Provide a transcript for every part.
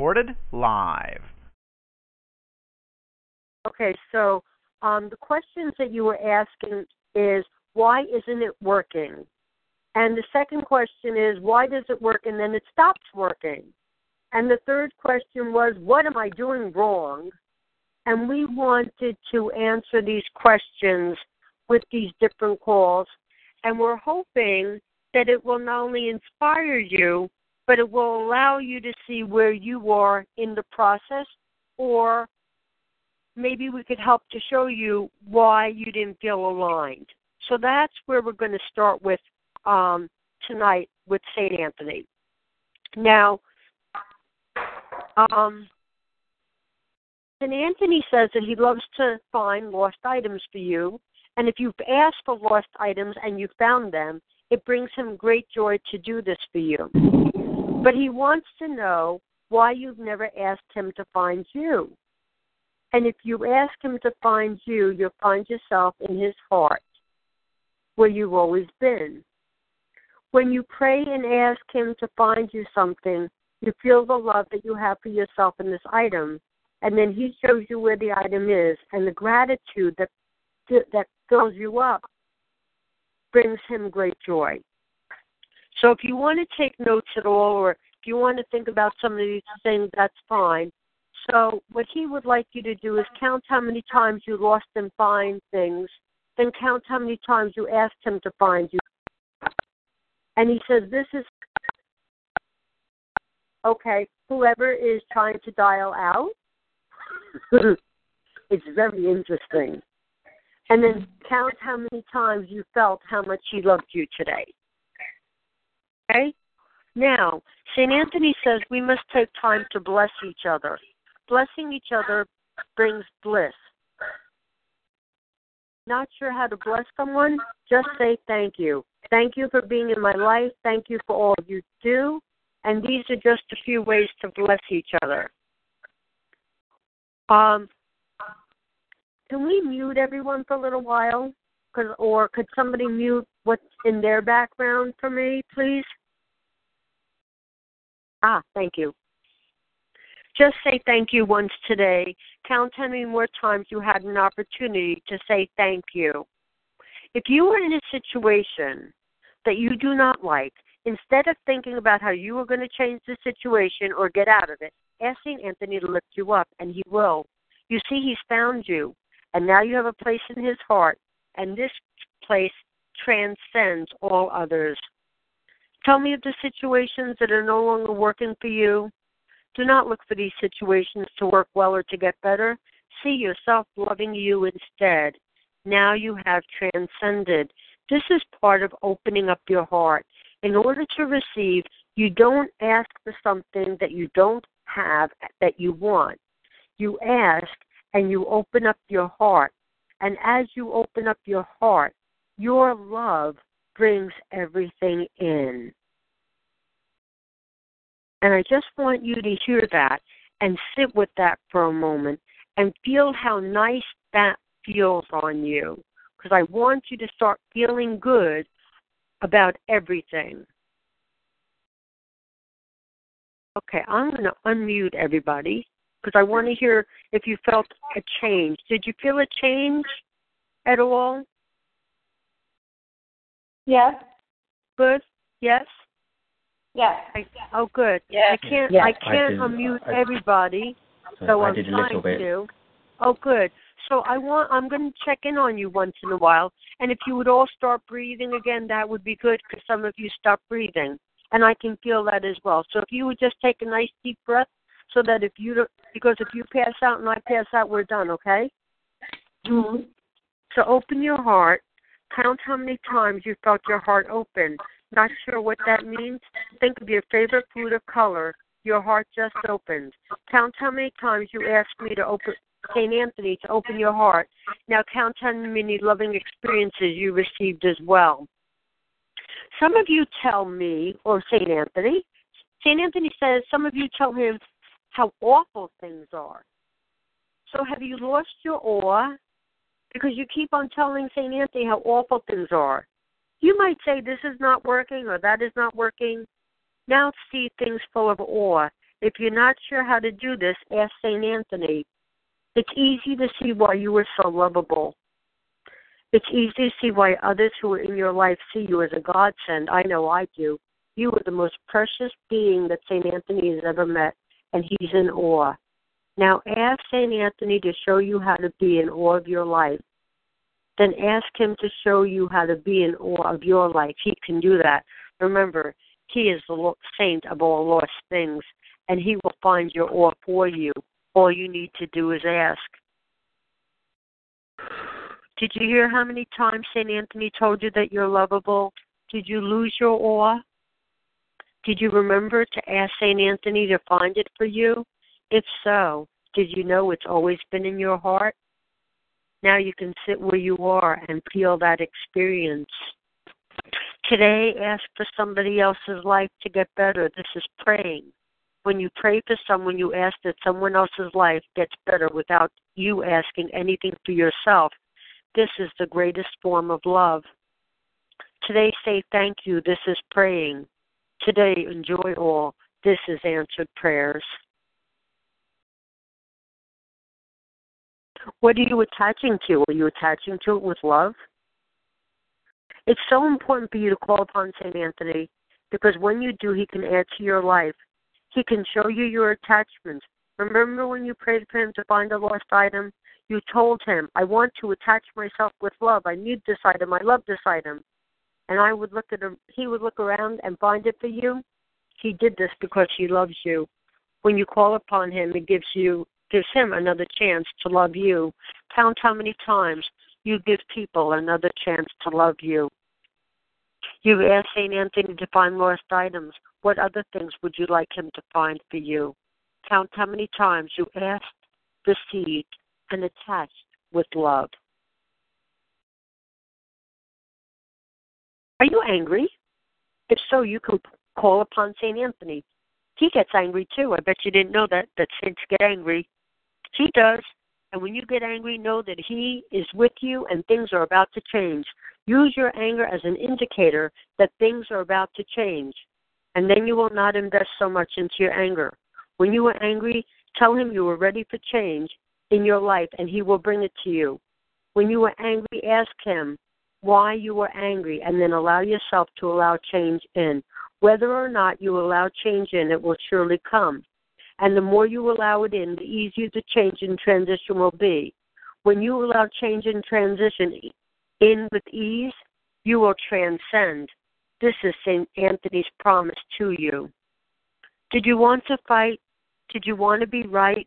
Recorded live. Okay, so um, the questions that you were asking is why isn't it working? And the second question is why does it work and then it stops working? And the third question was what am I doing wrong? And we wanted to answer these questions with these different calls. And we're hoping that it will not only inspire you, but it will allow you to see where you are in the process, or maybe we could help to show you why you didn't feel aligned. So that's where we're going to start with um, tonight with St. Anthony. Now, um, St. Anthony says that he loves to find lost items for you, and if you've asked for lost items and you found them, it brings him great joy to do this for you. But he wants to know why you've never asked him to find you. And if you ask him to find you, you'll find yourself in his heart, where you've always been. When you pray and ask him to find you something, you feel the love that you have for yourself in this item, and then he shows you where the item is, and the gratitude that that fills you up brings him great joy. So if you want to take notes at all, or if you want to think about some of these things, that's fine. So what he would like you to do is count how many times you lost and find things, then count how many times you asked him to find you. And he says this is okay. Whoever is trying to dial out, it's very interesting. And then count how many times you felt how much he loved you today. Okay? Now, St. Anthony says we must take time to bless each other. Blessing each other brings bliss. Not sure how to bless someone? Just say thank you. Thank you for being in my life. Thank you for all you do. And these are just a few ways to bless each other. Um, can we mute everyone for a little while? Cause, or could somebody mute what's in their background for me, please? Ah, thank you. Just say thank you once today. Count how many more times you had an opportunity to say thank you. If you are in a situation that you do not like, instead of thinking about how you are going to change the situation or get out of it, ask St. Anthony to lift you up, and he will. You see, he's found you. And now you have a place in his heart, and this place transcends all others. Tell me of the situations that are no longer working for you. Do not look for these situations to work well or to get better. See yourself loving you instead. Now you have transcended. This is part of opening up your heart. In order to receive, you don't ask for something that you don't have that you want. You ask and you open up your heart. And as you open up your heart, your love brings everything in. And I just want you to hear that and sit with that for a moment and feel how nice that feels on you. Because I want you to start feeling good about everything. Okay, I'm going to unmute everybody because I want to hear if you felt a change. Did you feel a change at all? Yes. Good. Yes. Yes. I, oh, good. Yes. I can't. Yes. I can't I did- unmute I- everybody, So so I I'm a trying bit. to. Oh, good. So I want. I'm going to check in on you once in a while, and if you would all start breathing again, that would be good because some of you stop breathing, and I can feel that as well. So if you would just take a nice deep breath, so that if you don't, because if you pass out and I pass out, we're done. Okay. Mm-hmm. So open your heart. Count how many times you felt your heart open. Not sure what that means? Think of your favorite food or color. Your heart just opened. Count how many times you asked me to open St. Anthony to open your heart. Now count how many loving experiences you received as well. Some of you tell me, or St. Anthony, St. Anthony says some of you tell him how awful things are. So have you lost your awe? Because you keep on telling St. Anthony how awful things are. You might say this is not working or that is not working. Now see things full of awe. If you're not sure how to do this, ask St. Anthony. It's easy to see why you were so lovable. It's easy to see why others who are in your life see you as a godsend. I know I do. You are the most precious being that St. Anthony has ever met, and he's in awe. Now ask St. Anthony to show you how to be in awe of your life. Then ask him to show you how to be in awe of your life. He can do that. Remember, he is the saint of all lost things, and he will find your awe for you. All you need to do is ask. Did you hear how many times St. Anthony told you that you're lovable? Did you lose your awe? Did you remember to ask St. Anthony to find it for you? If so, did you know it's always been in your heart? Now you can sit where you are and feel that experience. Today, ask for somebody else's life to get better. This is praying. When you pray for someone, you ask that someone else's life gets better without you asking anything for yourself. This is the greatest form of love. Today, say thank you. This is praying. Today, enjoy all. This is answered prayers. What are you attaching to? Are you attaching to it with love? It's so important for you to call upon St. Anthony because when you do, he can add to your life. He can show you your attachments. Remember when you prayed for him to find a lost item? You told him, I want to attach myself with love. I need this item. I love this item. And I would look at him, he would look around and find it for you. He did this because he loves you. When you call upon him, it gives you gives him another chance to love you. Count how many times you give people another chance to love you. You've asked St. Anthony to find lost items. What other things would you like him to find for you? Count how many times you asked, received, and attached with love. Are you angry? If so, you can call upon St. Anthony. He gets angry too. I bet you didn't know that, that saints get angry. He does. And when you get angry, know that He is with you and things are about to change. Use your anger as an indicator that things are about to change. And then you will not invest so much into your anger. When you are angry, tell Him you are ready for change in your life and He will bring it to you. When you are angry, ask Him why you are angry and then allow yourself to allow change in. Whether or not you allow change in, it will surely come. And the more you allow it in, the easier the change and transition will be. When you allow change and transition in with ease, you will transcend. This is St. Anthony's promise to you. Did you want to fight? Did you want to be right?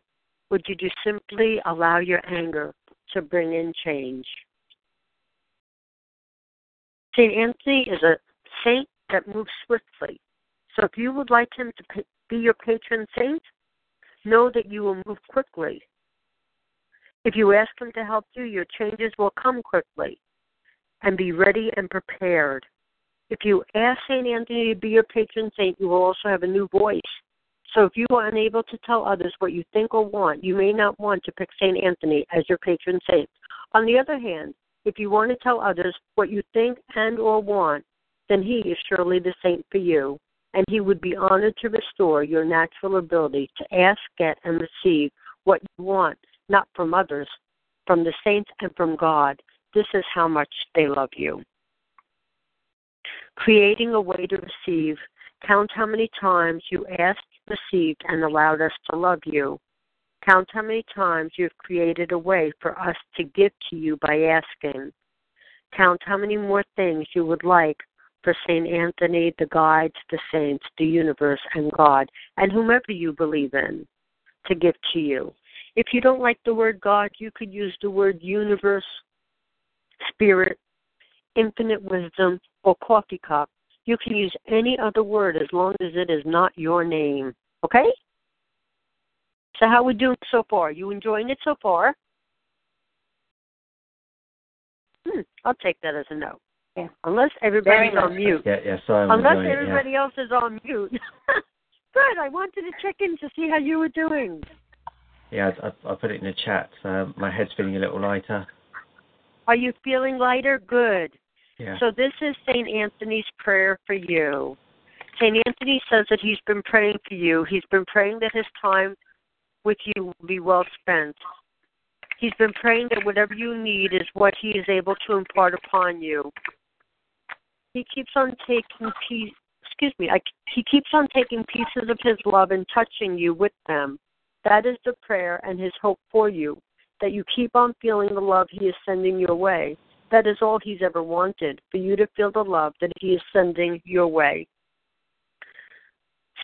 Or did you simply allow your anger to bring in change? St. Anthony is a saint that moves swiftly. So if you would like him to be your patron saint, know that you will move quickly. If you ask Him to help you, your changes will come quickly. And be ready and prepared. If you ask St. Anthony to be your patron saint, you will also have a new voice. So if you are unable to tell others what you think or want, you may not want to pick St. Anthony as your patron saint. On the other hand, if you want to tell others what you think and or want, then he is surely the saint for you and he would be honored to restore your natural ability to ask, get, and receive what you want, not from others, from the saints and from God. This is how much they love you. Creating a way to receive. Count how many times you asked, received, and allowed us to love you. Count how many times you've created a way for us to give to you by asking. Count how many more things you would like for St. Anthony, the guides, the saints, the universe, and God, and whomever you believe in to give to you. If you don't like the word God, you could use the word universe, spirit, infinite wisdom, or coffee cup. You can use any other word as long as it is not your name. Okay? So how we doing so far? You enjoying it so far? Hmm, I'll take that as a no. Yeah. Unless everybody's on mute. Yeah, yeah, sorry. Unless enjoying it, yeah. everybody else is on mute. Good. I wanted to check in to see how you were doing. Yeah, I, I, I put it in the chat. So my head's feeling a little lighter. Are you feeling lighter? Good. Yeah. So this is St. Anthony's prayer for you. St. Anthony says that he's been praying for you. He's been praying that his time with you will be well spent. He's been praying that whatever you need is what he is able to impart upon you. He keeps on taking piece, excuse me, I, he keeps on taking pieces of his love and touching you with them. That is the prayer and his hope for you, that you keep on feeling the love he is sending your way. That is all he's ever wanted, for you to feel the love that he is sending your way.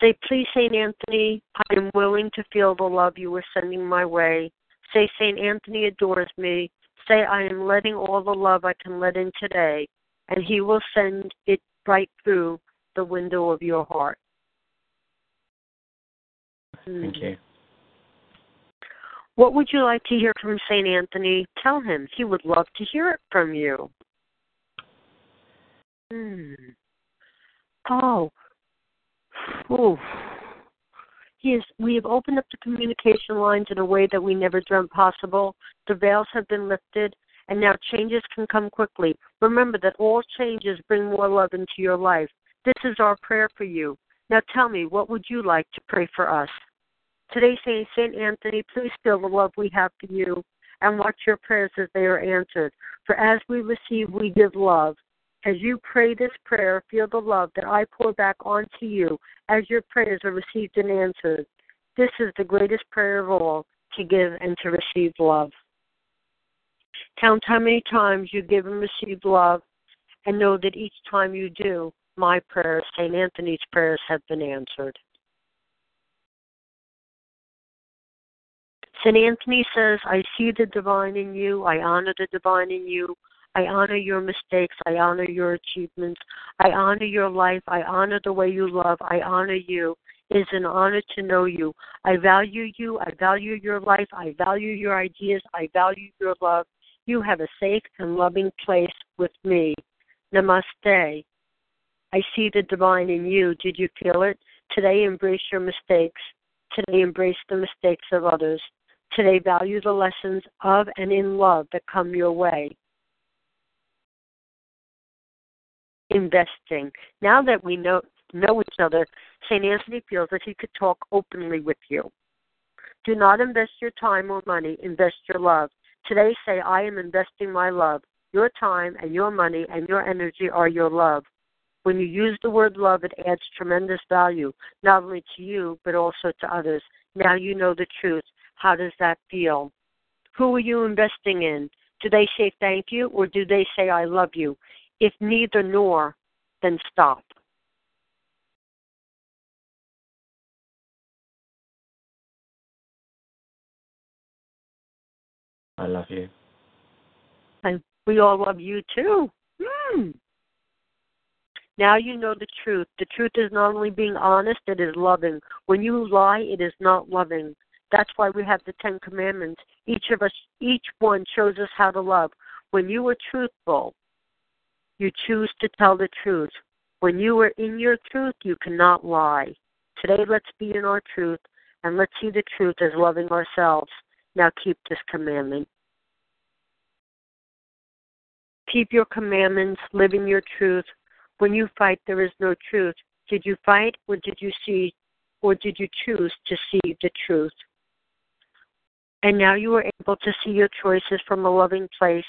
Say, please, St. Anthony, I am willing to feel the love you are sending my way. Say, St. Anthony adores me. Say, I am letting all the love I can let in today, and he will send it right through the window of your heart. Thank you. What would you like to hear from St. Anthony? Tell him. He would love to hear it from you. Hmm. Oh. Ooh. He is, we have opened up the communication lines in a way that we never dreamt possible. The veils have been lifted, and now changes can come quickly. Remember that all changes bring more love into your life. This is our prayer for you. Now tell me, what would you like to pray for us? Today, Saint Saint Anthony, please feel the love we have for you and watch your prayers as they are answered. For as we receive, we give love. As you pray this prayer, feel the love that I pour back onto you as your prayers are received and answered. This is the greatest prayer of all to give and to receive love. Count how many times you give and receive love, and know that each time you do, my prayers, St. Anthony's prayers, have been answered. St. Anthony says, I see the divine in you, I honor the divine in you, I honor your mistakes, I honor your achievements, I honor your life, I honor the way you love, I honor you. It is an honor to know you. I value you, I value your life, I value your ideas, I value your love. You have a safe and loving place with me. Namaste. I see the divine in you. Did you feel it? Today, embrace your mistakes. Today, embrace the mistakes of others. Today, value the lessons of and in love that come your way. Investing. Now that we know know each other, St. Anthony feels that he could talk openly with you. Do not invest your time or money, invest your love. Today, say, I am investing my love. Your time and your money and your energy are your love. When you use the word love, it adds tremendous value, not only to you, but also to others. Now you know the truth. How does that feel? Who are you investing in? Do they say thank you or do they say I love you? If neither nor, then stop. I love you. And we all love you too. Hmm. Now you know the truth. The truth is not only being honest, it is loving. When you lie, it is not loving. That's why we have the Ten Commandments. Each of us, each one shows us how to love. When you are truthful, you choose to tell the truth. When you are in your truth, you cannot lie. Today, let's be in our truth and let's see the truth as loving ourselves. Now, keep this commandment. Keep your commandments, live in your truth. When you fight, there is no truth. Did you fight, or did you see, or did you choose to see the truth? And now you are able to see your choices from a loving place.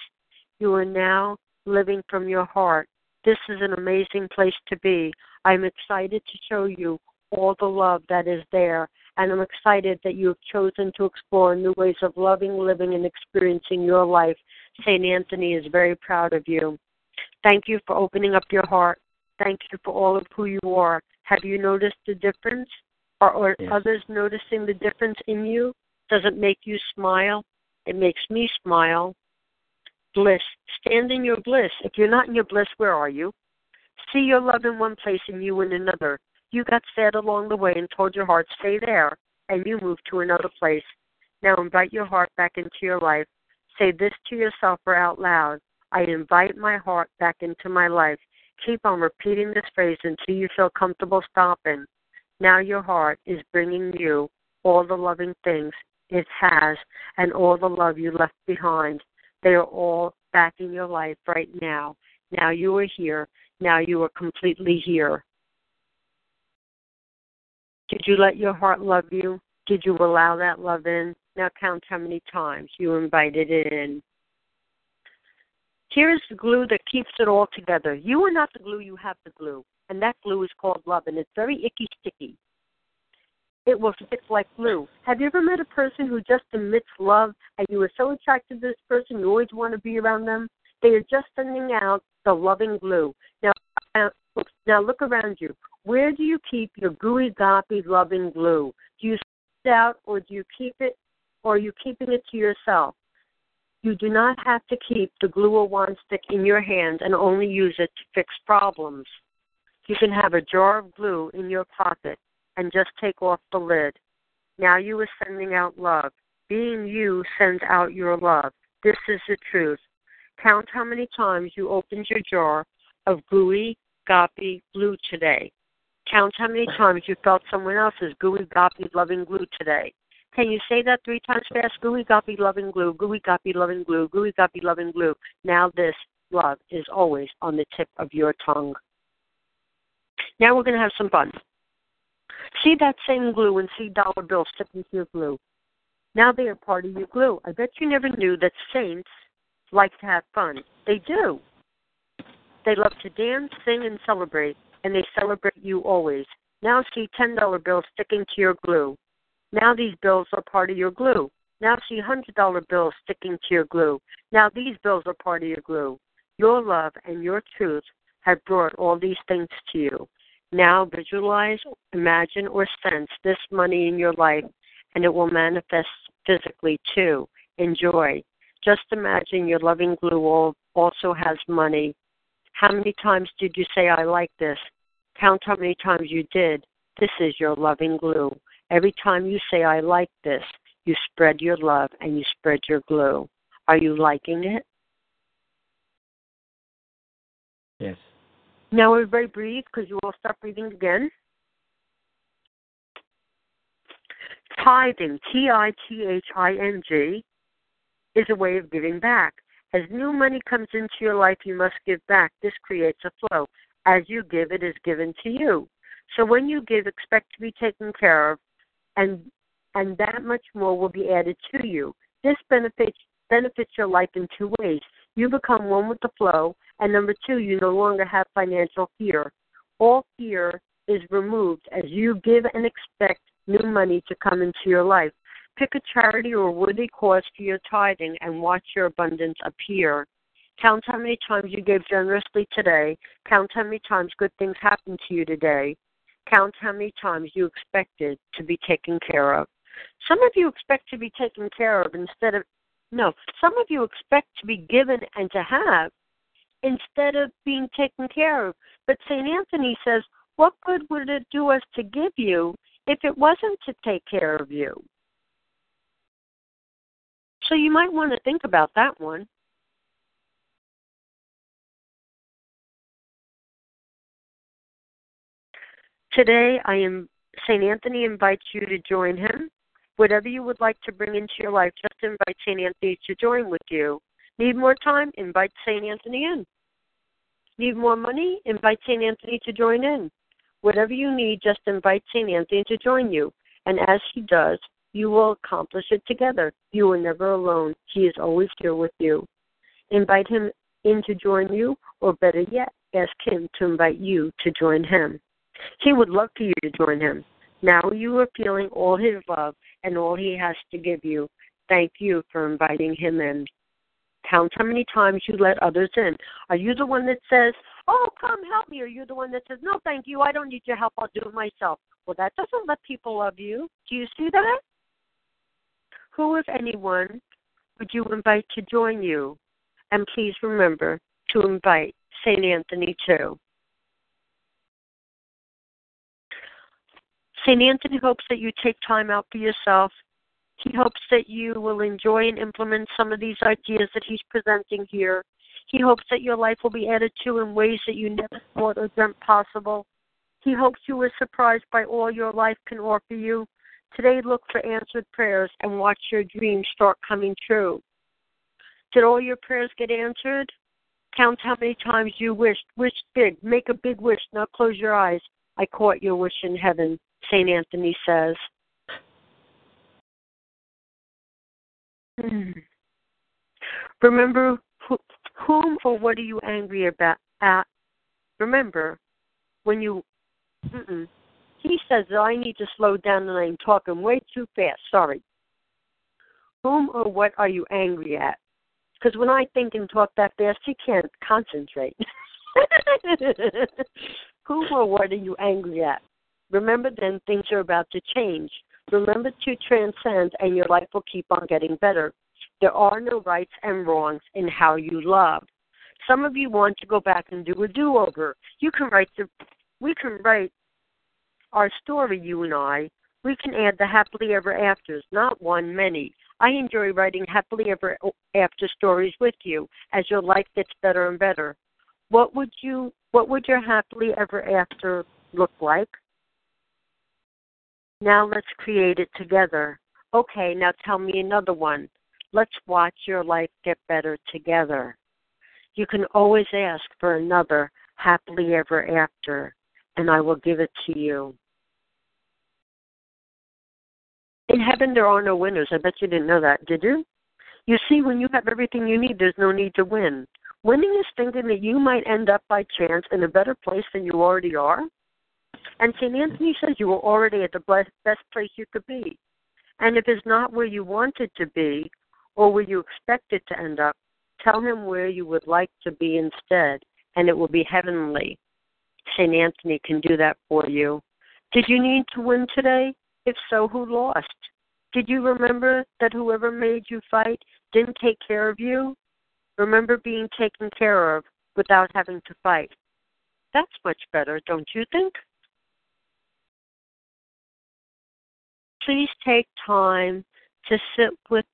You are now living from your heart. This is an amazing place to be. I'm excited to show you all the love that is there, and I'm excited that you have chosen to explore new ways of loving, living, and experiencing your life. St. Anthony is very proud of you. Thank you for opening up your heart. Thank you for all of who you are. Have you noticed the difference? Are, are Yes. others noticing the difference in you? Does it make you smile? It makes me smile. Bliss. Stand in your bliss. If you're not in your bliss, where are you? See your love in one place and you in another. You got sad along the way and told your heart, stay there, and you moved to another place. Now invite your heart back into your life. Say this to yourself or out loud. I invite my heart back into my life. Keep on repeating this phrase until you feel comfortable stopping. Now your heart is bringing you all the loving things it has and all the love you left behind. They are all back in your life right now. Now you are here. Now you are completely here. Did you let your heart love you? Did you allow that love in? Now count how many times you invited it in. Here's the glue that keeps it all together. You are not the glue, you have the glue. And that glue is called love, and it's very icky sticky. It will stick like glue. Have you ever met a person who just emits love and you are so attracted to this person, you always want to be around them? They are just sending out the loving glue. Now, uh, now look around you. Where do you keep your gooey goppy loving glue? Do you it out or do you keep it or are you keeping it to yourself? You do not have to keep the glue or wand stick in your hand and only use it to fix problems. You can have a jar of glue in your pocket and just take off the lid. Now you are sending out love. Being you sends out your love. This is the truth. Count how many times you opened your jar of gooey, goppy glue today. Count how many times you felt someone else's gooey, goppy, loving glue today. Can you say that three times fast? Gooey, goppy, loving glue, gooey, goppy, loving glue, gooey, goppy, loving glue. Now this love is always on the tip of your tongue. Now we're going to have some fun. See that same glue and see dollar bills sticking to your glue. Now they are part of your glue. I bet you never knew that saints like to have fun. They do. They love to dance, sing, and celebrate, and they celebrate you always. Now see $10 bills sticking to your glue. Now these bills are part of your glue. Now see $100 bills sticking to your glue. Now these bills are part of your glue. Your love and your truth have brought all these things to you. Now visualize, imagine, or sense this money in your life, and it will manifest physically too. Enjoy. Just imagine your loving glue also has money. How many times did you say, I like this? Count how many times you did. This is your loving glue. Every time you say, I like this, you spread your love and you spread your glue. Are you liking it? Yes. Now everybody breathe because you will stop breathing again. Tithing, T I T H I N G, is a way of giving back. As new money comes into your life, you must give back. This creates a flow. As you give, it is given to you. So when you give, expect to be taken care of, and and that much more will be added to you. This benefits benefits your life in two ways. You become one with the flow, and number two, you no longer have financial fear. All fear is removed as you give and expect new money to come into your life. Pick a charity or worthy cause for your tithing and watch your abundance appear. Count how many times you gave generously today. Count how many times good things happened to you today. Count how many times you expected to be taken care of. Some of you expect to be taken care of instead of, no, some of you expect to be given and to have instead of being taken care of. But St. Anthony says, what good would it do us to give you if it wasn't to take care of you? So you might want to think about that one. Today, I am St. Anthony invites you to join him. Whatever you would like to bring into your life, just invite St. Anthony to join with you. Need more time? Invite St. Anthony in. Need more money? Invite St. Anthony to join in. Whatever you need, just invite St. Anthony to join you. And as he does, you will accomplish it together. You are never alone. He is always here with you. Invite him in to join you, or better yet, ask him to invite you to join him. He would love for you to join him. Now you are feeling all his love and all he has to give you. Thank you for inviting him in. Count how many times you let others in. Are you the one that says, Oh, come help me? Are you the one that says, No, thank you. I don't need your help. I'll do it myself. Well, that doesn't let people love you. Do you see that? Who, if anyone, would you invite to join you? And please remember to invite St. Anthony too. St. Anthony hopes that you take time out for yourself. He hopes that you will enjoy and implement some of these ideas that he's presenting here. He hopes that your life will be added to in ways that you never thought or dreamt possible. He hopes you were surprised by all your life can offer you. Today, look for answered prayers and watch your dreams start coming true. Did all your prayers get answered? Count how many times you wished. Wish big. Make a big wish. Now close your eyes. I caught your wish in heaven. St. Anthony says. Hmm. Remember who, whom or what are you angry about? At remember when you. Mm-mm. He says that I need to slow down and I'm talking way too fast. Sorry. Whom or what are you angry at? Because when I think and talk that fast, he can't concentrate. Whom or what are you angry at? Remember, then things are about to change. Remember to transcend, and your life will keep on getting better. There are no rights and wrongs in how you love. Some of you want to go back and do a do-over. You can write the, we can write our story, you and I. We can add the happily ever afters, not one, many. I enjoy writing happily ever after stories with you as your life gets better and better. What would you what would your happily ever after look like? Now let's create it together. Okay, now tell me another one. Let's watch your life get better together. You can always ask for another happily ever after, and I will give it to you. In heaven, there are no winners. I bet you didn't know that, did you? You see, when you have everything you need, there's no need to win. Winning is thinking that you might end up by chance in a better place than you already are. And St. Anthony says you were already at the best place you could be. And if it's not where you wanted to be or where you expected to end up, tell him where you would like to be instead, and it will be heavenly. St. Anthony can do that for you. Did you need to win today? If so, who lost? Did you remember that whoever made you fight didn't take care of you? Remember being taken care of without having to fight. That's much better, don't you think? Please take time to sit with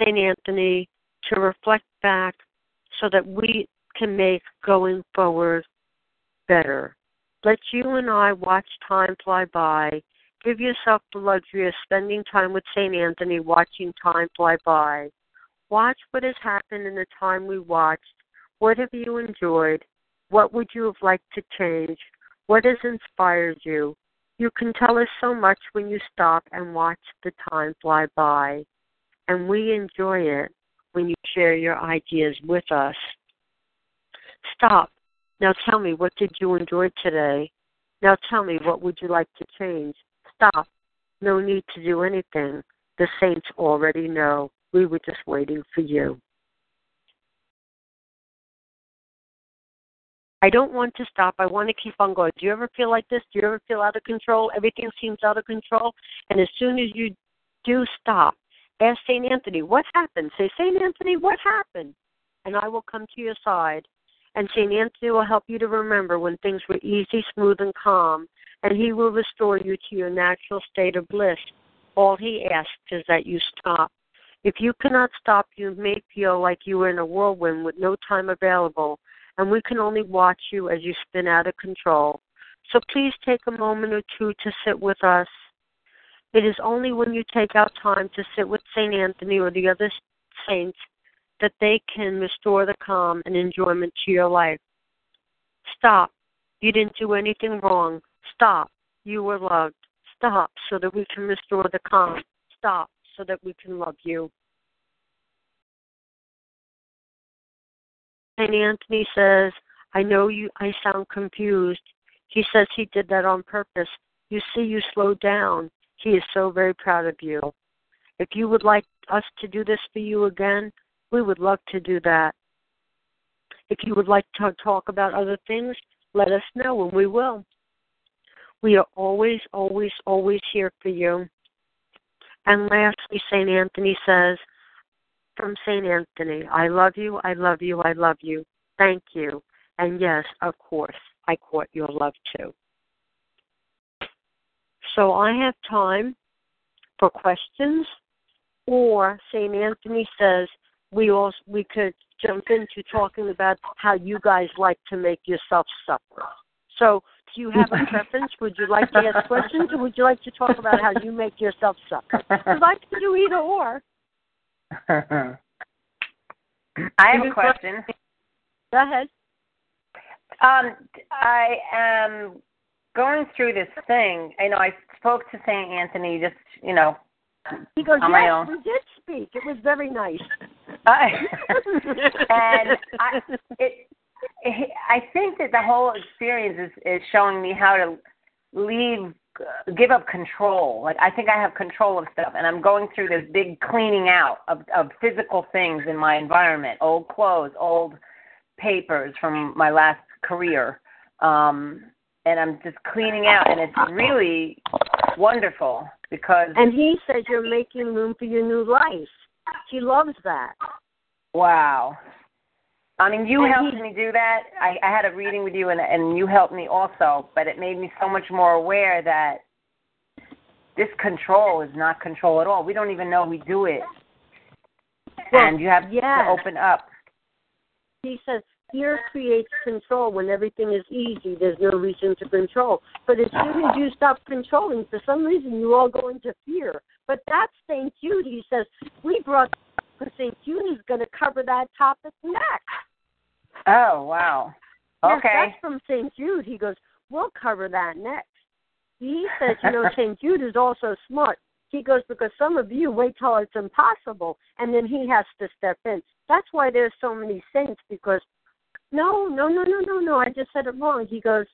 St. Anthony to reflect back so that we can make going forward better. Let you and I watch time fly by. Give yourself the luxury of spending time with St. Anthony watching time fly by. Watch what has happened in the time we watched. What have you enjoyed? What would you have liked to change? What has inspired you? You can tell us so much when you stop and watch the time fly by, and we enjoy it when you share your ideas with us. Stop. Now tell me, what did you enjoy today? Now tell me, what would you like to change? Stop. No need to do anything. The saints already know. We were just waiting for you. I don't want to stop. I want to keep on going. Do you ever feel like this? Do you ever feel out of control? Everything seems out of control. And as soon as you do stop, ask St. Anthony, what happened? Say, St. Anthony, what happened? And I will come to your side. And St. Anthony will help you to remember when things were easy, smooth, and calm. And he will restore you to your natural state of bliss. All he asks is that you stop. If you cannot stop, you may feel like you are in a whirlwind with no time available and we can only watch you as you spin out of control. So please take a moment or two to sit with us. It is only when you take out time to sit with St. Anthony or the other saints that they can restore the calm and enjoyment to your life. Stop. You didn't do anything wrong. Stop. You were loved. Stop so that we can restore the calm. Stop so that we can love you. And Anthony says, I know you I sound confused. He says he did that on purpose. You see you slowed down. He is so very proud of you. If you would like us to do this for you again, we would love to do that. If you would like to talk about other things, let us know and we will. We are always, always, always here for you. And lastly, St. Anthony says, from St. Anthony. I love you, I love you, I love you. Thank you. And yes, of course, I caught your love too. So I have time for questions, or St. Anthony says we also we could jump into talking about how you guys like to make yourself suffer. So, do you have a preference? Would you like to ask questions, or would you like to talk about how you make yourself suffer? Because I can do either or. I have a question. Go ahead. Um, I am going through this thing. I know I spoke to St. Anthony just, you know, He goes, On my yes, own. we did speak. It was very nice. I, and I, it, it, I think that the whole experience is, is showing me how to leave, uh, give up control. Like I think I have control of stuff, and I'm going through this big cleaning out of, of physical things in my environment, old clothes, old papers from my last career, um, and I'm just cleaning out, and it's really wonderful because and he says you're making room for your new life. He loves that. Wow. I mean, you And helped he- me do that. I, I had a reading with you, and, and you helped me also, but it made me so much more aware that this control is not control at all. We don't even know we do it. Well, and you have yeah. to open up. He says fear creates control. When everything is easy, there's no reason to control. But as soon as you stop controlling, for some reason you all go into fear. But that's St. Jude. He says we brought St. Jude is going to cover that topic next. Oh, wow. Yes, Okay. that's from St. Jude. He goes, we'll cover that next. He says, you know, St. Jude is also smart. He goes, because some of you wait till it's impossible, and then he has to step in. That's why there's so many saints, because, no, no, no, no, no, no, I just said it wrong. He goes,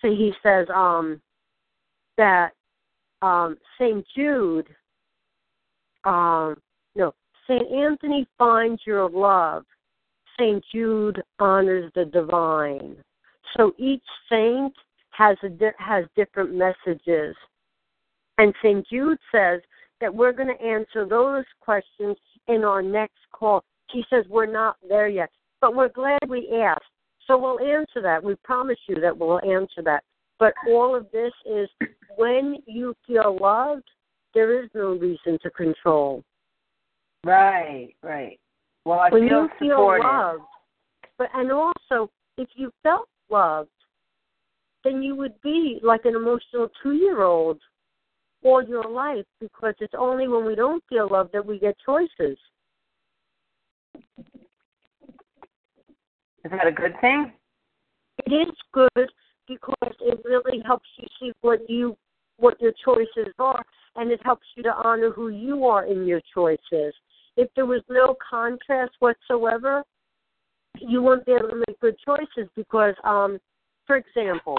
see, he says um, that um, St. Jude, um, no, St. Anthony finds your love. St. Jude honors the divine. So each saint has a di- has different messages. And St. Jude says that we're going to answer those questions in our next call. He says we're not there yet, but we're glad we asked. So we'll answer that. We promise you that we'll answer that. But all of this is when you feel loved, there is no reason to control. Right, right. Well, I when feel you feel supported. loved, but and also if you felt loved, then you would be like an emotional two-year-old all your life because it's only when we don't feel loved that we get choices. Is that a good thing? It is good because it really helps you see what you what your choices are and it helps you to honor who you are in your choices. If there was no contrast whatsoever, you wouldn't be able to make good choices because um for example,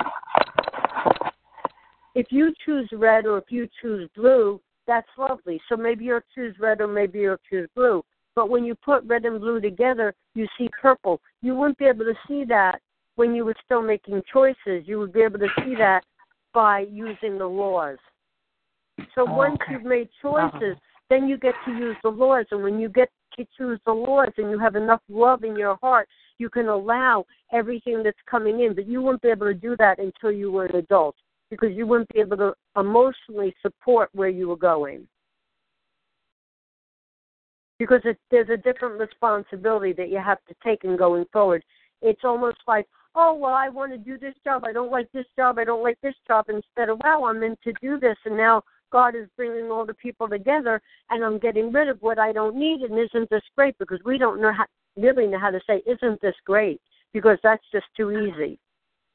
if you choose red or if you choose blue, that's lovely. So maybe you'll choose red or maybe you'll choose blue. But when you put red and blue together, you see purple. You wouldn't be able to see that when you were still making choices. You would be able to see that by using the laws. So once Okay. you've made choices, then you get to use the laws. And when you get to choose the laws and you have enough love in your heart, you can allow everything that's coming in. But you wouldn't be able to do that until you were an adult because you wouldn't be able to emotionally support where you were going. Because it, there's a different responsibility that you have to take in going forward. It's almost like, oh, well, I want to do this job. I don't like this job. I don't like this job. Instead of, wow, I'm meant to do this. And now God is bringing all the people together and I'm getting rid of what I don't need. And isn't this great? Because we don't know how, really know how to say, isn't this great? Because that's just too easy.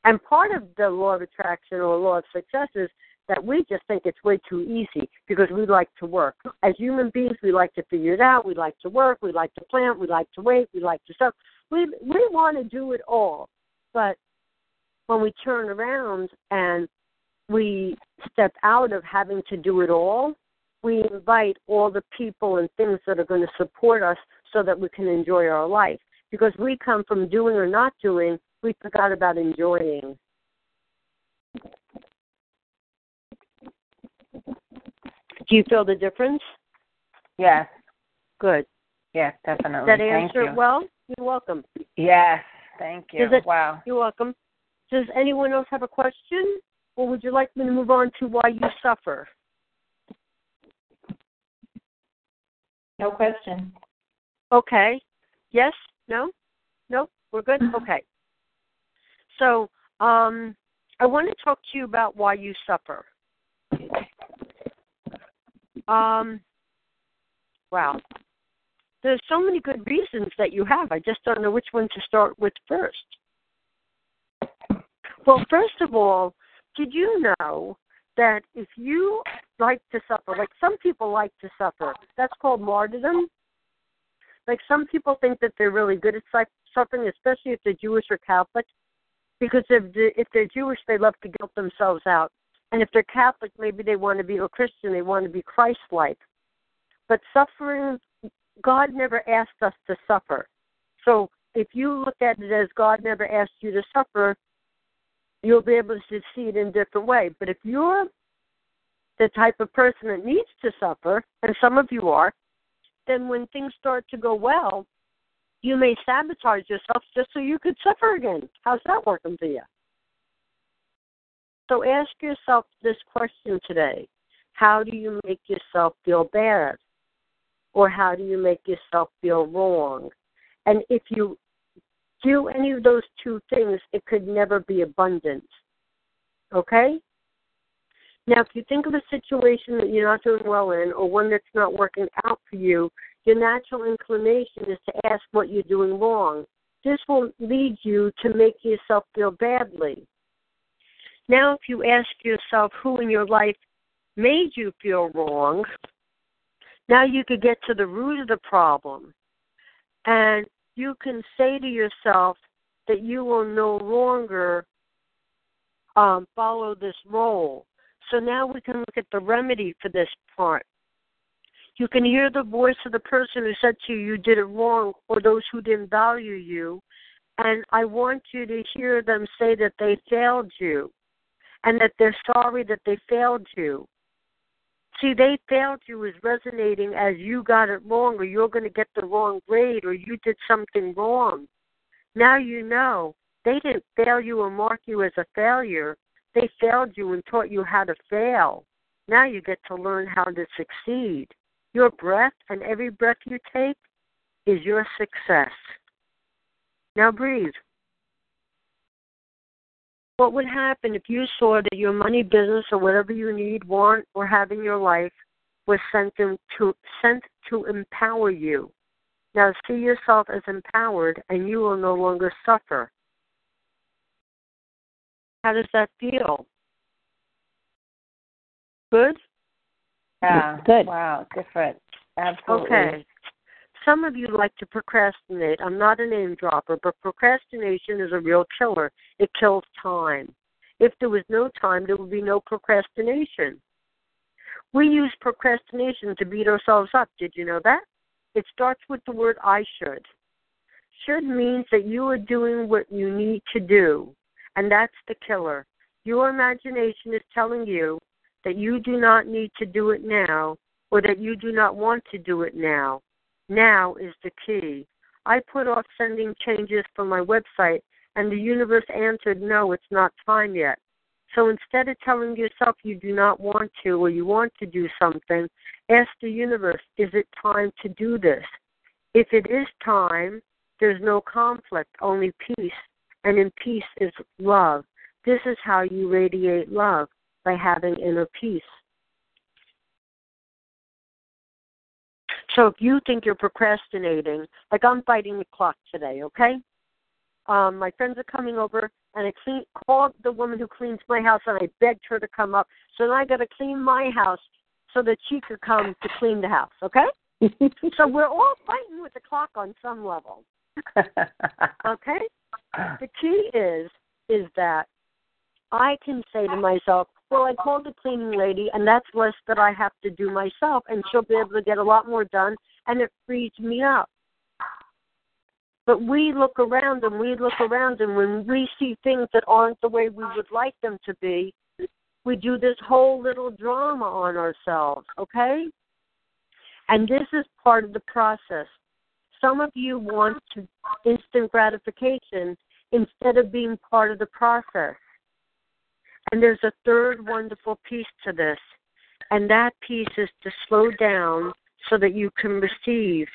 And part of the law of attraction or law of success is that we just think it's way too easy because we like to work. As human beings, we like to figure it out. We like to work. We like to plant. We like to wait. We like to stuff. We we want to do it all, but when we turn around and we step out of having to do it all, we invite all the people and things that are going to support us so that we can enjoy our life. Because we come from doing or not doing, we forgot about enjoying. Do you feel the difference? Yes. Good. Yes, definitely. That Thank answer you. well? You're welcome. Yes. Thank you. It- wow. You're welcome. Does anyone else have a question? Or would you like me to move on to why you suffer? No question. Okay. Yes? No? No? We're good? Okay. So, um, I want to talk to you about why you suffer. Um, wow. There's so many good reasons that you have. I just don't know which one to start with first. Well, first of all, did you know that if you like to suffer, like some people like to suffer, that's called martyrdom. Like some people think that they're really good at suffering, especially if they're Jewish or Catholic, because if the, if they're Jewish, they love to guilt themselves out, and if they're Catholic, maybe they want to be a Christian, they want to be Christ-like. But suffering, God never asked us to suffer. So if you look at it as God never asked you to suffer, you'll be able to see it in a different way. But if you're the type of person that needs to suffer, and some of you are, then when things start to go well, you may sabotage yourself just so you could suffer again. How's that working for you? So ask yourself this question today How do you make yourself feel bad? Or how do you make yourself feel wrong? And if you do any of those two things, it could never be abundant. Okay? Now, if you think of a situation that you're not doing well in or one that's not working out for you, your natural inclination is to ask what you're doing wrong. This will lead you to make yourself feel badly. Now, if you ask yourself who in your life made you feel wrong, now you could get to the root of the problem. And you can say to yourself that you will no longer um, follow this role. So now we can look at the remedy for this part. You can hear the voice of the person who said to you you did it wrong or those who didn't value you. And I want you to hear them say that they failed you and that they're sorry that they failed you. See, they failed you is resonating as you got it wrong or you're going to get the wrong grade or you did something wrong. Now you know they didn't fail you or mark you as a failure. They failed you and taught you how to fail. Now you get to learn how to succeed. Your breath and every breath you take is your success. Now breathe. What would happen if you saw that your money, business, or whatever you need, want, or have in your life was sent to sent to empower you? Now see yourself as empowered, and you will no longer suffer. How does that feel? Good? Yeah. Good. Wow. Different. Absolutely. Okay. Some of you like to procrastinate. I'm not a name dropper, but procrastination is a real killer. It kills time. If there was no time, there would be no procrastination. We use procrastination to beat ourselves up. Did you know that? It starts with the word I should. Should means that you are doing what you need to do, and that's the killer. Your imagination is telling you that you do not need to do it now or that you do not want to do it now. Now is the key. I put off sending changes for my website, and the universe answered, No, it's not time yet. So instead of telling yourself you do not want to or you want to do something, ask the universe, Is it time to do this? If it is time, there's no conflict, only peace. And in peace is love. This is how you radiate love by having inner peace. So if you think you're procrastinating, like I'm fighting the clock today, okay? Um, my friends are coming over, and I clean, called the woman who cleans my house, and I begged her to come up. So now I got to clean my house so that she could come to clean the house, okay? so we're all fighting with the clock on some level, okay? The key is is that I can say to myself, well, I called the cleaning lady, and that's less that I have to do myself, and she'll be able to get a lot more done, and it frees me up. But we look around and we look around, and when we see things that aren't the way we would like them to be, we do this whole little drama on ourselves, okay? And this is part of the process. Some of you want to instant gratification instead of being part of the process. And there's a third wonderful piece to this, and that piece is to slow down so that you can receive.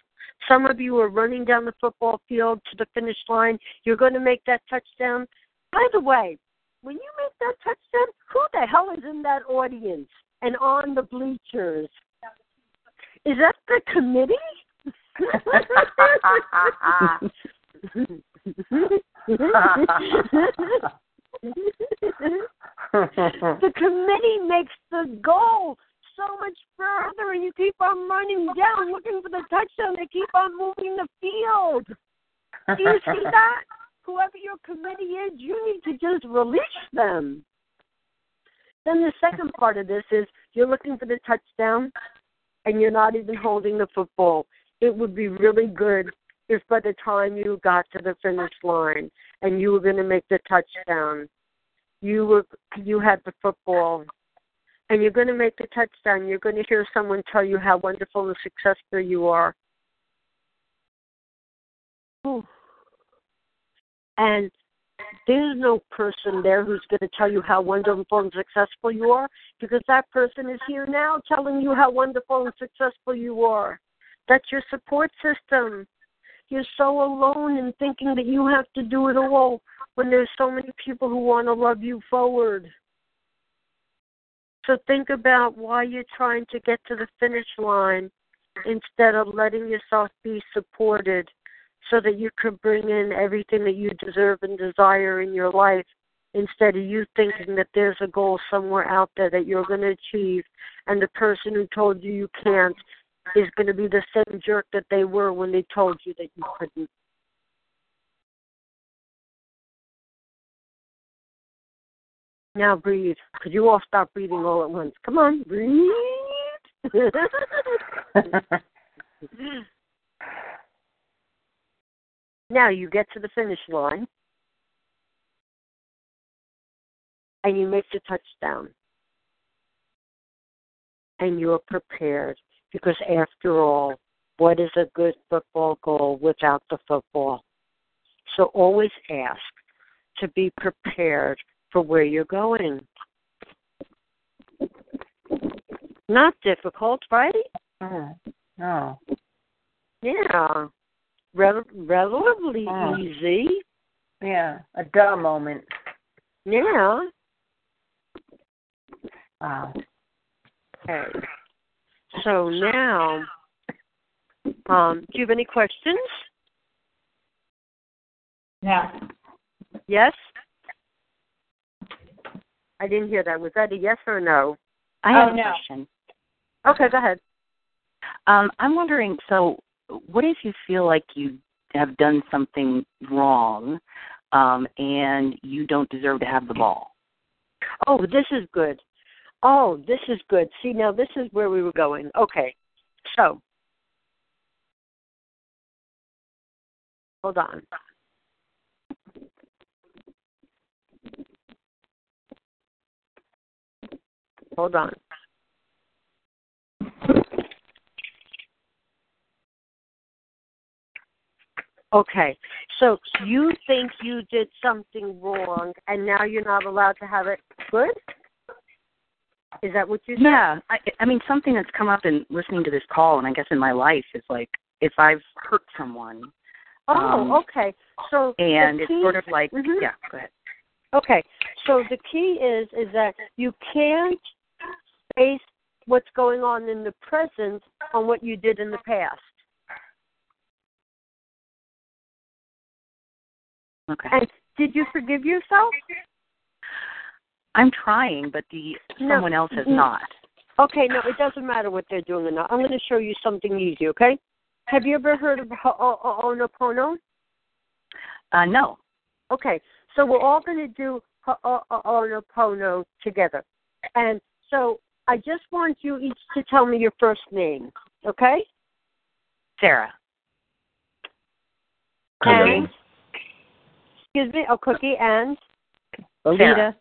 Some of you are running down the football field to the finish line. You're going to make that touchdown. By the way, when you make that touchdown, who the hell is in that audience and on the bleachers? Is that the committee? the committee makes the goal so much further, and you keep on running down looking for the touchdown. They keep on moving the field. Do you see that? Whoever your committee is, you need to just release them. Then the second part of this is you're looking for the touchdown, and you're not even holding the football. It would be really good if by the time you got to the finish line and you were going to make the touchdown, you were you had the football and you're going to make the touchdown. You're going to hear someone tell you how wonderful and successful you are. And there's no person there who's going to tell you how wonderful and successful you are because that person is here now telling you how wonderful and successful you are. That's your support system. You're so alone in thinking that you have to do it all when there's so many people who want to love you forward. So think about why you're trying to get to the finish line instead of letting yourself be supported so that you can bring in everything that you deserve and desire in your life instead of you thinking that there's a goal somewhere out there that you're going to achieve and the person who told you you can't is going to be the same jerk that they were when they told you that you couldn't. Now breathe. Could you all stop breathing all at once? Come on, breathe. now you get to the finish line and you make the touchdown. And you're prepared because after all, what is a good football goal without the football? So always ask to be prepared for where you're going. Not difficult, right? Oh, no. Yeah. Rel- relatively Oh. easy. Yeah, a duh moment. Yeah. Wow. Okay. So now, um, do you have any questions? No. Yes? I didn't hear that. Was that a yes or a no? I have Oh, a no. question. Okay, go ahead. Um, I'm wondering. So, what if you feel like you have done something wrong, um, and you don't deserve to have the ball? Oh, this is good. Oh, this is good. See, now this is where we were going. Okay. So, hold on. Hold on. Okay. So you think you did something wrong and now you're not allowed to have it good? Is that what you said? Yeah. I, I mean, something that's come up in listening to this call, and I guess in my life is like if I've hurt someone, Oh, Um, okay. So and the it's sort of like, Mhm. yeah. Go ahead. Okay. So the key is is that you can't base what's going on in the present on what you did in the past. Okay. And did you forgive yourself? I'm trying, but the No. someone else has not. Okay, no, it doesn't matter what they're doing or not. I'm going to show you something easy, okay? Have you ever heard of Ho'oponopono? Uh, no. Okay, so we're all going to do Ho'oponopono together. And so I just want you each to tell me your first name, okay? Sarah. And, excuse me, oh, Cookie and Sarah.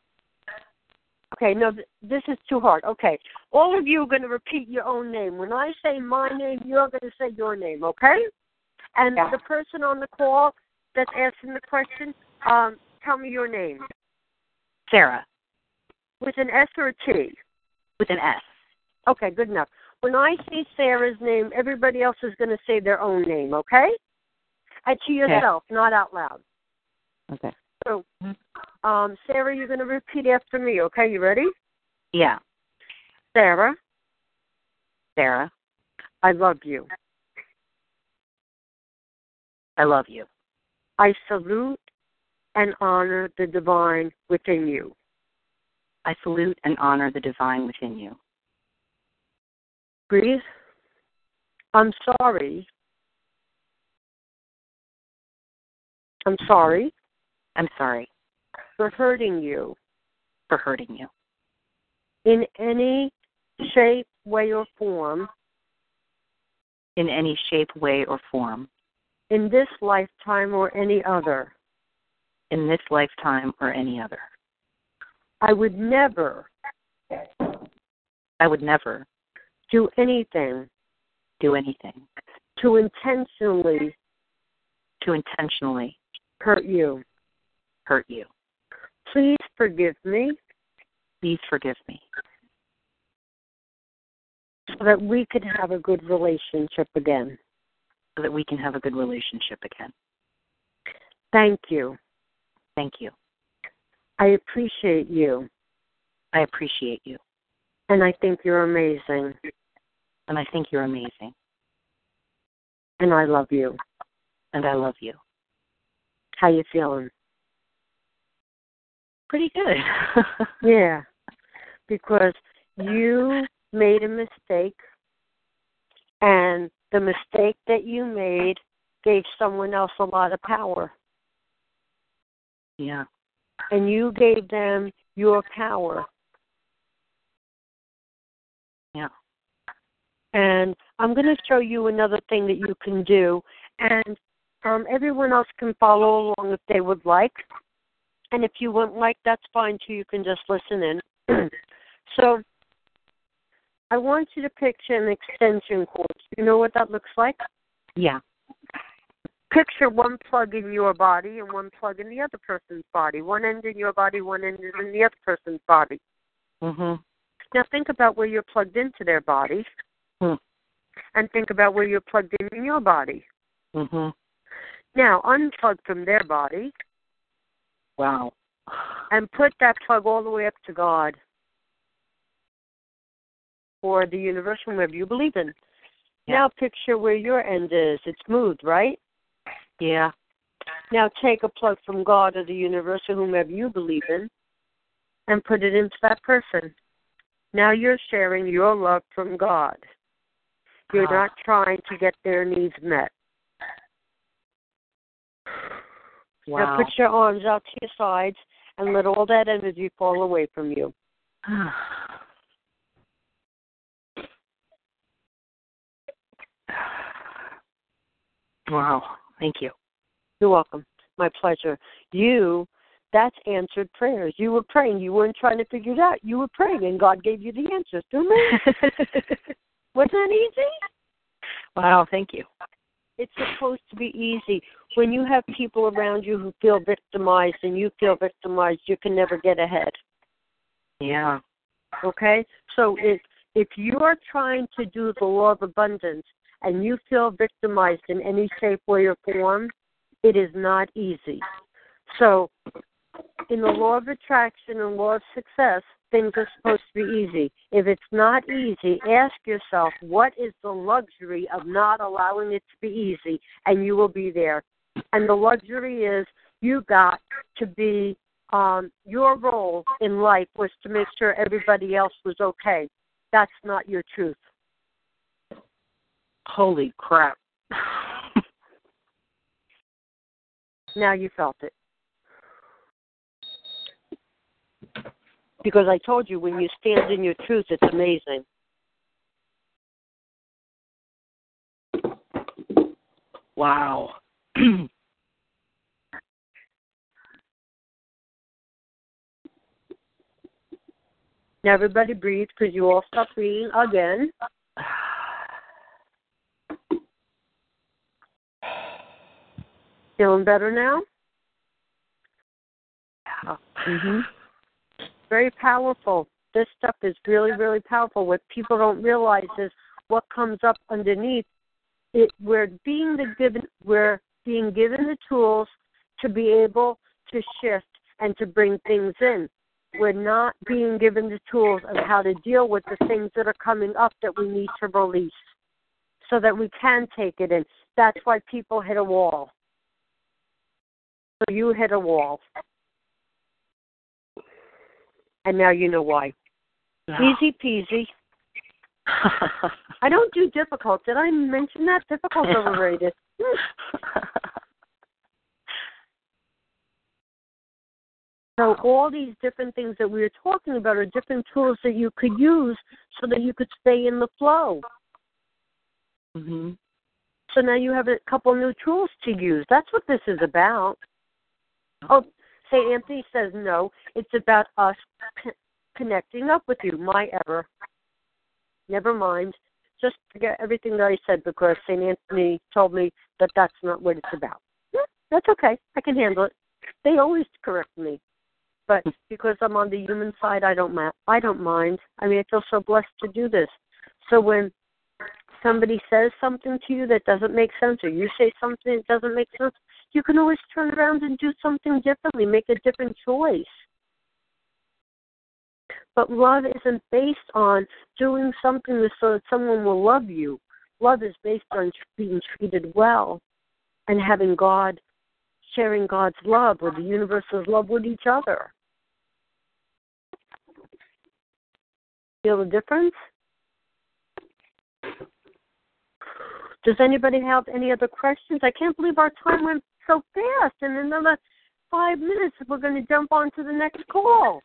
Okay, no, th- this is too hard. Okay, all of you are going to repeat your own name. When I say my name, you're going to say your name, okay? And Yeah. the person on the call that's asking the question, um, tell me your name Sarah with an S or a T. with an S. Okay, good enough. When I say Sarah's name, everybody else is going to say their own name, okay? And to yourself, not out loud. Okay. So, um, Sarah, you're going to repeat after me, okay? You ready? Yeah. Sarah, Sarah, I love you. I love you. I salute and honor the divine within you. I salute and honor the divine within you. Breathe. I'm sorry. I'm sorry I'm sorry for hurting you for hurting you in any shape, way, or form in any shape, way, or form in this lifetime or any other. in this lifetime or any other. I would never I would never do anything do anything to intentionally to intentionally hurt you. Hurt you. Please forgive me Please forgive me so that we can have a good relationship again. so that we can have a good relationship again. Thank you. Thank you. I appreciate you, I appreciate you, and I think you're amazing, and I think you're amazing, and I love you. and I love you. How you feeling? Pretty good. Yeah, because you made a mistake, and the mistake that you made gave someone else a lot of power, yeah. and you gave them your power. Yeah. And I'm going to show you another thing that you can do, and um, everyone else can follow along if they would like. And if you wouldn't like, that's fine too. You can just listen in. so, I want you to picture an extension cord. You know what that looks like? Yeah. Picture one plug in your body and one plug in the other person's body. One end in your body, one end in the other person's body. Mhm. Now think about where you're plugged into their body, Hmm. and think about where you're plugged in in your body. Mhm. Now unplug from their body Wow. and put that plug all the way up to God or the universe, whomever you believe in. Yeah. Now picture where your end is. It's smooth, right? Yeah. Now take a plug from God or the universe or whomever you believe in and put it into that person. Now you're sharing your love from God. You're Ah. not trying to get their needs met. Now put your arms out to your sides and let all that energy fall away from you. wow. Thank you. You're welcome. My pleasure. You, that's answered prayers. You were praying. You weren't trying to figure it out. You were praying, and God gave you the answers. Didn't? Wasn't that easy? wow. Thank you. It's supposed to be easy. When you have people around you who feel victimized and you feel victimized, you can never get ahead. Yeah. Okay? So if if you are trying to do the law of abundance and you feel victimized in any shape, way, or form, it is not easy. So in the law of attraction and law of success, things are supposed to be easy. If it's not easy, ask yourself, what is the luxury of not allowing it to be easy? And you will be there. And the luxury is you got to be um, your role in life was to make sure everybody else was okay. That's not your truth. Holy crap. Now you felt it. Because I told you when you stand in your truth, it's amazing. wow. Now everybody breathe because you all stop breathing again. Feeling better now? Mhm. Very powerful. This stuff is really, really powerful. What people don't realize is what comes up underneath. It we're being the given we're being given the tools to be able to shift and to bring things in. We're not being given the tools of how to deal with the things that are coming up that we need to release so that we can take it in. That's why people hit a wall. So you hit a wall. And now you know why. Easy peasy. I don't do difficult. Did I mention that? Difficult's overrated. So all these different things that we were talking about are different tools that you could use so that you could stay in the flow. hmm So now you have a couple new tools to use. That's what this is about. Oh, St. Anthony says no. It's about us c- connecting up with you. My ever. Never mind. Just forget everything that I said because St. Anthony told me that that's not what it's about. Yeah, that's okay. I can handle it. They always correct me, but hmm. because I'm on the human side, I don't ma- I don't mind. I mean, I feel so blessed to do this. So when somebody says something to you that doesn't make sense, or you say something that doesn't make sense, you can always turn around and do something differently, make a different choice. But love isn't based on doing something so that someone will love you. Love is based on being treated well and having God, sharing God's love or the universe's love with each other. Feel the difference? Does anybody have any other questions? I can't believe our time went so fast. In another five minutes, we're going to jump on to the next call.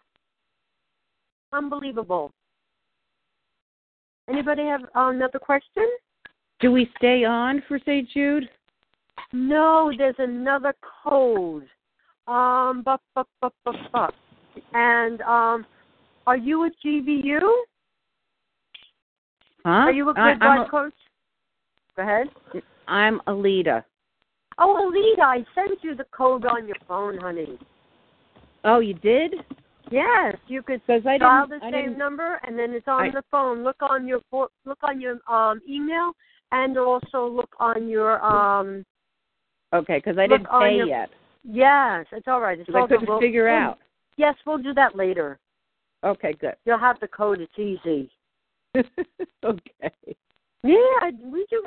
Unbelievable. Anybody have uh, another question? Do we stay on for St. Jude? No, there's another code. Um, bup, bup, bup, bup, bup. And um, are you a GVU? Huh? Are you a good I, coach? Go ahead. a, I'm Alita. Oh, Alita, I sent you the code on your phone, honey. Oh, you did? Yes, you could I dial the I same number, and then it's on I- the phone. Look on your look on your um email, and also look on your um. Okay, because I didn't pay your- yet. Yes, it's all right. It's I all good. couldn't We'll- figure we'll- out. Yes, we'll do that later. Okay, good. You'll have the code. It's easy. okay. Yeah, we do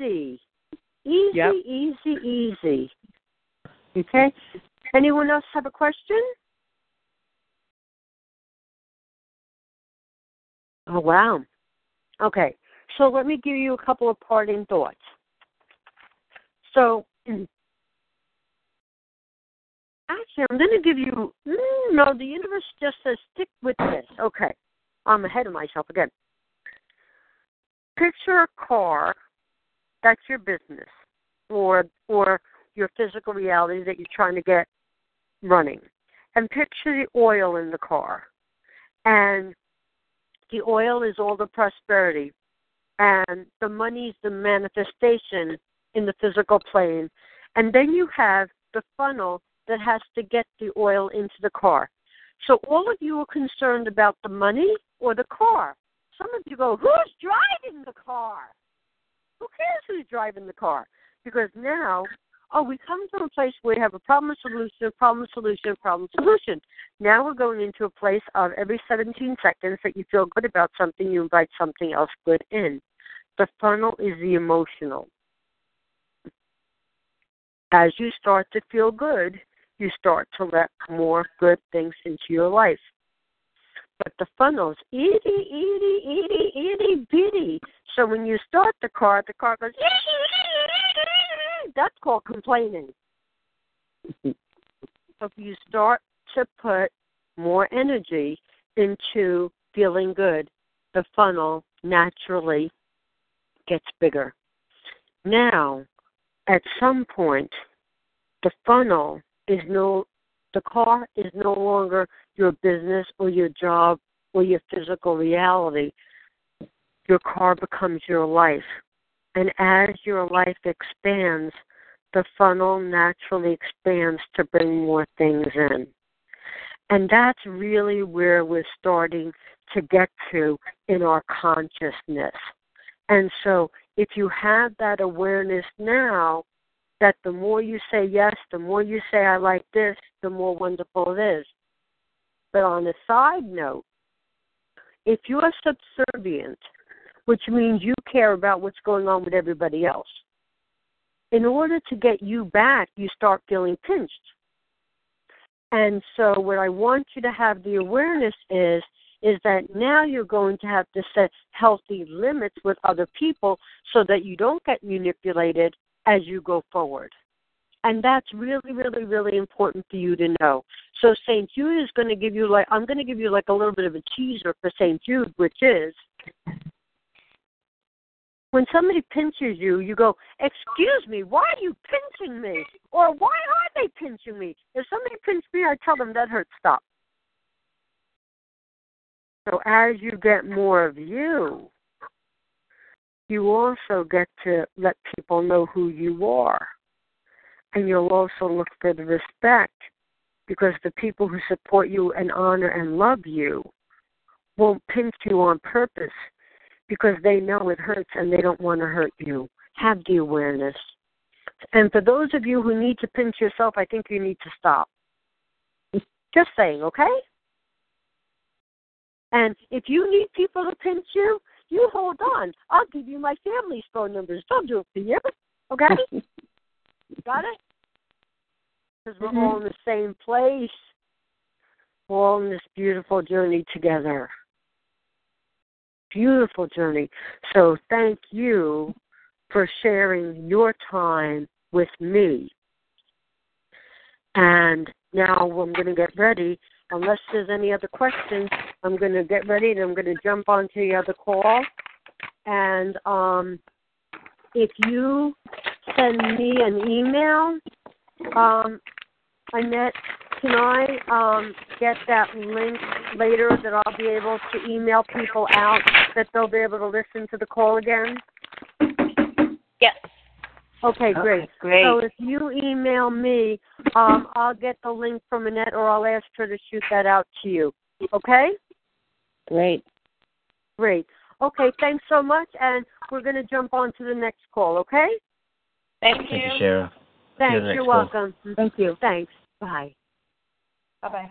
easy. Easy, Yep. easy, easy. Okay. Anyone else have a question? Oh wow. Okay. So let me give you a couple of parting thoughts. So actually I'm gonna give you mm, no, the universe just says stick with this. Okay. I'm ahead of myself again. Picture a car that's your business or or your physical reality that you're trying to get running. And picture the oil in the car. And the oil is all the prosperity. And the money's the manifestation in the physical plane. And then you have the funnel that has to get the oil into the car. So all of you are concerned about the money or the car. Some of you go, Who's driving the car? Who cares who's driving the car? Because now, oh, we come to a place where we have a problem solution, problem solution, problem solution. Now we're going into a place of every 17 seconds that you feel good about something, you invite something else good in. The funnel is the emotional. As you start to feel good, you start to let more good things into your life. But the funnel's itty, itty, itty, itty bitty. So when you start the car, the car goes, that's called complaining. If you start to put more energy into feeling good, the funnel naturally gets bigger. Now, at some point, the funnel is no, the car is no longer your business or your job or your physical reality, your car becomes your life. And as your life expands, the funnel naturally expands to bring more things in. And that's really where we're starting to get to in our consciousness. And so if you have that awareness now, that the more you say yes, the more you say I like this, the more wonderful it is. But on a side note, if you're subservient, which means you care about what's going on with everybody else, in order to get you back, you start feeling pinched. And so what I want you to have the awareness is is that now you're going to have to set healthy limits with other people so that you don't get manipulated as you go forward. And that's really, really, really important for you to know. So St. Jude is going to give you like I'm going to give you like a little bit of a teaser for St. Jude, which is when somebody pinches you, you go, Excuse me, why are you pinching me? Or why are they pinching me? If somebody pinches me, I tell them that hurts, stop. So as you get more of you, you also get to let people know who you are. And you'll also look for the respect because the people who support you and honor and love you won't pinch you on purpose because they know it hurts and they don't want to hurt you. Have the awareness. And for those of you who need to pinch yourself, I think you need to stop. Just saying, okay? And if you need people to pinch you, you hold on. I'll give you my family's phone numbers. Don't do it for you. Okay? Got it? Because we're mm-hmm. all in the same place. We're all in this beautiful journey together. Beautiful journey. So thank you for sharing your time with me. And now I'm going to get ready unless there's any other questions, I'm going to get ready and I'm going to jump onto the other call. And um, if you send me an email, um, Annette, can I um, get that link later that I'll be able to email people out that they'll be able to listen to the call again? Yes. Okay, great. Okay, great. So if you email me, um, I'll get the link from Annette or I'll ask her to shoot that out to you. Okay? Great. Great. Okay, thanks so much, and we're going to jump on to the next call, okay? Thank you. Thank you, Shira. Thanks, you you're welcome. Thank you. Thanks. Bye. Bye-bye.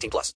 18 plus.